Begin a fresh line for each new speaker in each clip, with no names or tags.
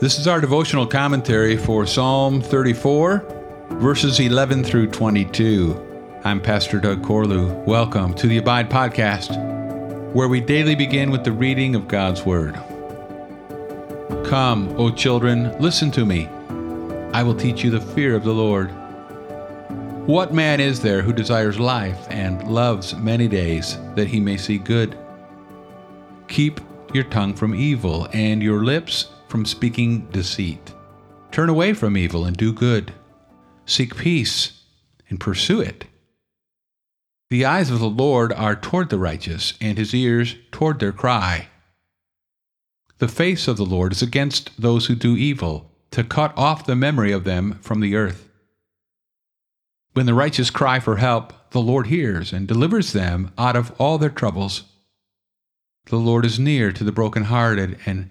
This is our devotional commentary for Psalm 34, verses 11 through 22. I'm Pastor Doug Corlew. Welcome to the Abide Podcast, where we daily begin with the reading of God's Word. Come, O children, listen to me. I will teach you the fear of the Lord. What man is there who desires life and loves many days that he may see good? Keep your tongue from evil and your lips from speaking deceit. Turn away from evil and do good. Seek peace and pursue it. The eyes of the Lord are toward the righteous, and his ears toward their cry. The face of the Lord is against those who do evil, to cut off the memory of them from the earth. When the righteous cry for help, the Lord hears and delivers them out of all their troubles. The Lord is near to the brokenhearted and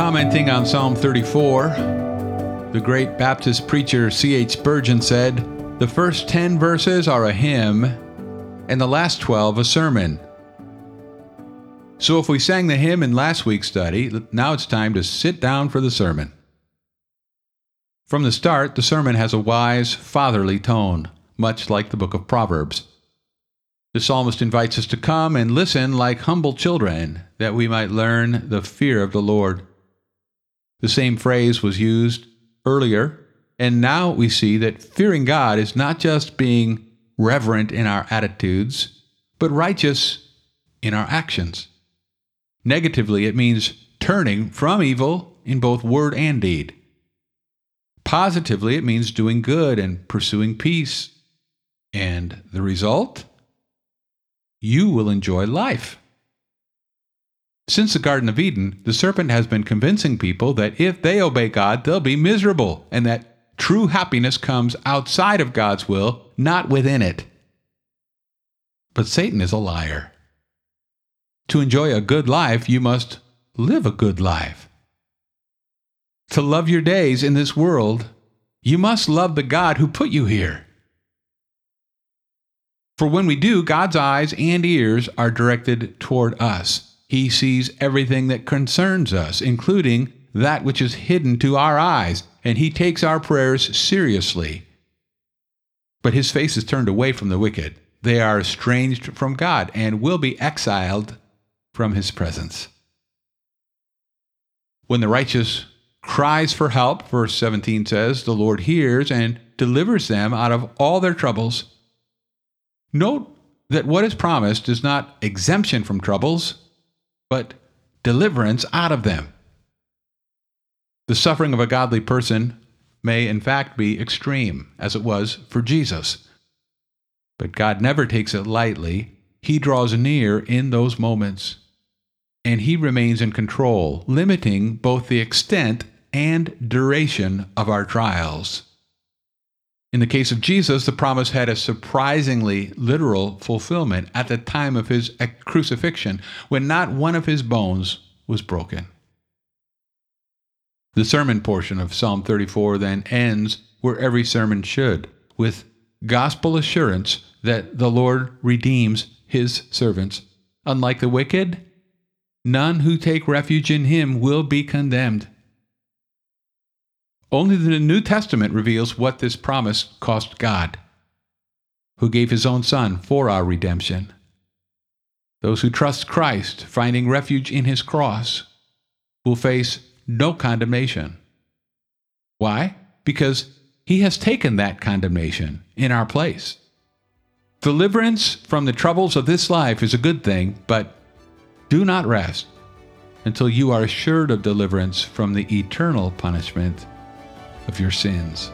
Commenting on Psalm 34, the great Baptist preacher C.H. Spurgeon said, The first 10 verses are a hymn, and the last 12 a sermon. So if we sang the hymn in last week's study, now it's time to sit down for the sermon. From the start, the sermon has a wise, fatherly tone, much like the book of Proverbs. The psalmist invites us to come and listen like humble children, that we might learn the fear of the Lord. The same phrase was used earlier, and now we see that fearing God is not just being reverent in our attitudes, but righteous in our actions. Negatively, it means turning from evil in both word and deed. Positively, it means doing good and pursuing peace. And the result? You will enjoy life. Since the Garden of Eden, the serpent has been convincing people that if they obey God, they'll be miserable, and that true happiness comes outside of God's will, not within it. But Satan is a liar. To enjoy a good life, you must live a good life. To love your days in this world, you must love the God who put you here. For when we do, God's eyes and ears are directed toward us. He sees everything that concerns us, including that which is hidden to our eyes, and He takes our prayers seriously. But His face is turned away from the wicked. They are estranged from God and will be exiled from His presence. When the righteous cries for help, verse 17 says, the Lord hears and delivers them out of all their troubles. Note that what is promised is not exemption from troubles, but deliverance out of them. The suffering of a godly person may, in fact, be extreme, as it was for Jesus. But God never takes it lightly. He draws near in those moments, and He remains in control, limiting both the extent and duration of our trials. In the case of Jesus, the promise had a surprisingly literal fulfillment at the time of his crucifixion, when not one of his bones was broken. The sermon portion of Psalm 34 then ends where every sermon should, with gospel assurance that the Lord redeems his servants. Unlike the wicked, none who take refuge in him will be condemned. Only the New Testament reveals what this promise cost God, who gave his own Son for our redemption. Those who trust Christ, finding refuge in his cross, will face no condemnation. Why? Because he has taken that condemnation in our place. Deliverance from the troubles of this life is a good thing, but do not rest until you are assured of deliverance from the eternal punishment of your sins.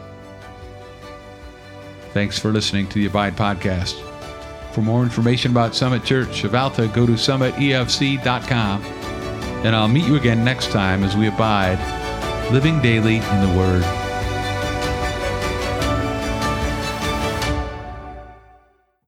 Thanks for listening to the Abide Podcast. For more information about Summit Church of Alta, go to summitefc.com. And I'll meet you again next time as we abide, living daily in the Word.